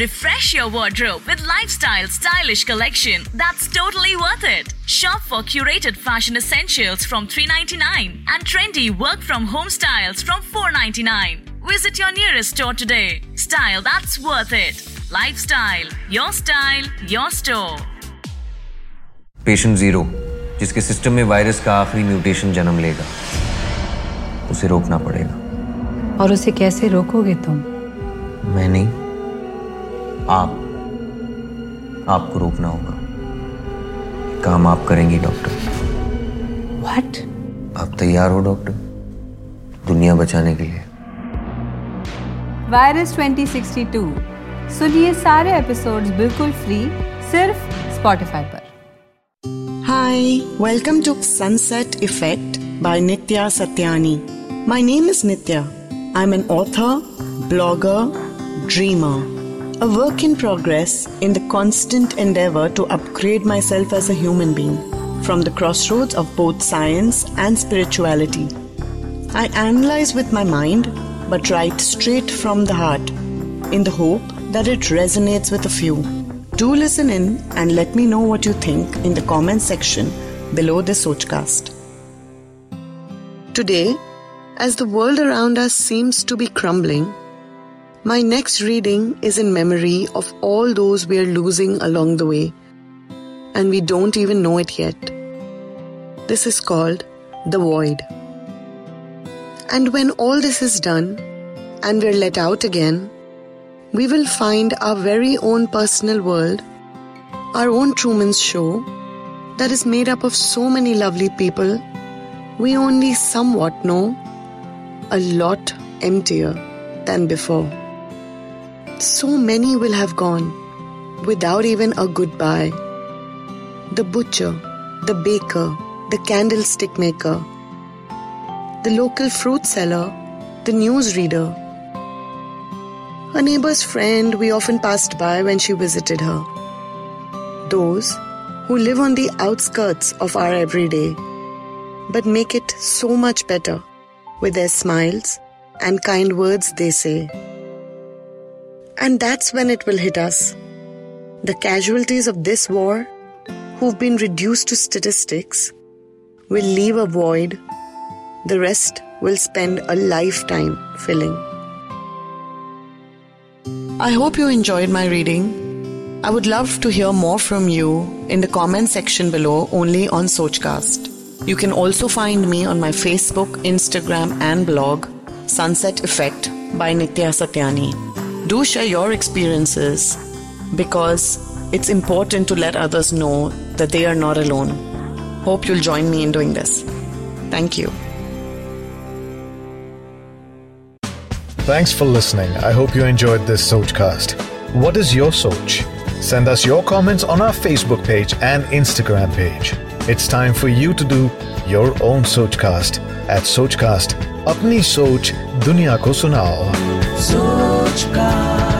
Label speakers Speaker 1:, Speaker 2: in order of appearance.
Speaker 1: Refresh your wardrobe with lifestyle stylish collection that's totally worth it. Shop for curated fashion essentials from 399 and trendy work from home styles from 499. Visit your nearest store today. Style that's worth it. Lifestyle, your style, your store.
Speaker 2: Patient zero जिसके system में virus का आखिरी mutation जन्म लेगा उसे रोकना पड़ेगा
Speaker 3: और उसे कैसे रोकोगे तुम
Speaker 2: मैं नहीं आप आपको रोकना होगा। काम आप करेंगे डॉक्टर।
Speaker 3: व्हाट
Speaker 2: आप तैयार हो डॉक्टर दुनिया बचाने के लिए।
Speaker 3: वायरस 2062 सुनिए सारे एपिसोड्स बिल्कुल फ्री सिर्फ़ स्पॉटिफाई पर।
Speaker 4: Hi welcome to sunset effect by Nitya Satyani my name is Nitya I am an author blogger dreamer a work in progress in the constant endeavor to upgrade myself as a human being from the crossroads of both science and spirituality. I analyze with my mind but write straight from the heart in the hope that it resonates with a few. Do listen in and let me know what you think in the comment section below this Sochcast. Today, as the world around us seems to be crumbling, my next reading is in memory of all those we are losing along the way, and we don't even know it yet. This is called The Void. And when all this is done and we're let out again, we will find our very own personal world, our own Truman's Show, that is made up of so many lovely people we only somewhat know, a lot emptier than before. So many will have gone without even a goodbye. The butcher, the baker, the candlestick maker, the local fruit seller, the newsreader, a neighbor's friend we often passed by when she visited her. Those who live on the outskirts of our everyday, but make it so much better with their smiles and kind words they say. And that's when it will hit us. The casualties of this war, who've been reduced to statistics, will leave a void the rest will spend a lifetime filling. I hope you enjoyed my reading. I would love to hear more from you in the comment section below only on Sochcast. You can also find me on my Facebook, Instagram, and blog, Sunset Effect by Nitya Satyani do share your experiences because it's important to let others know that they are not alone. Hope you'll join me in doing this. Thank you.
Speaker 5: Thanks for listening. I hope you enjoyed this Sochcast. What is your Soch? Send us your comments on our Facebook page and Instagram page. It's time for you to do your own Sochcast at Sochcast. Apni Soch Dunya Ko Sunao.
Speaker 6: Sochcast.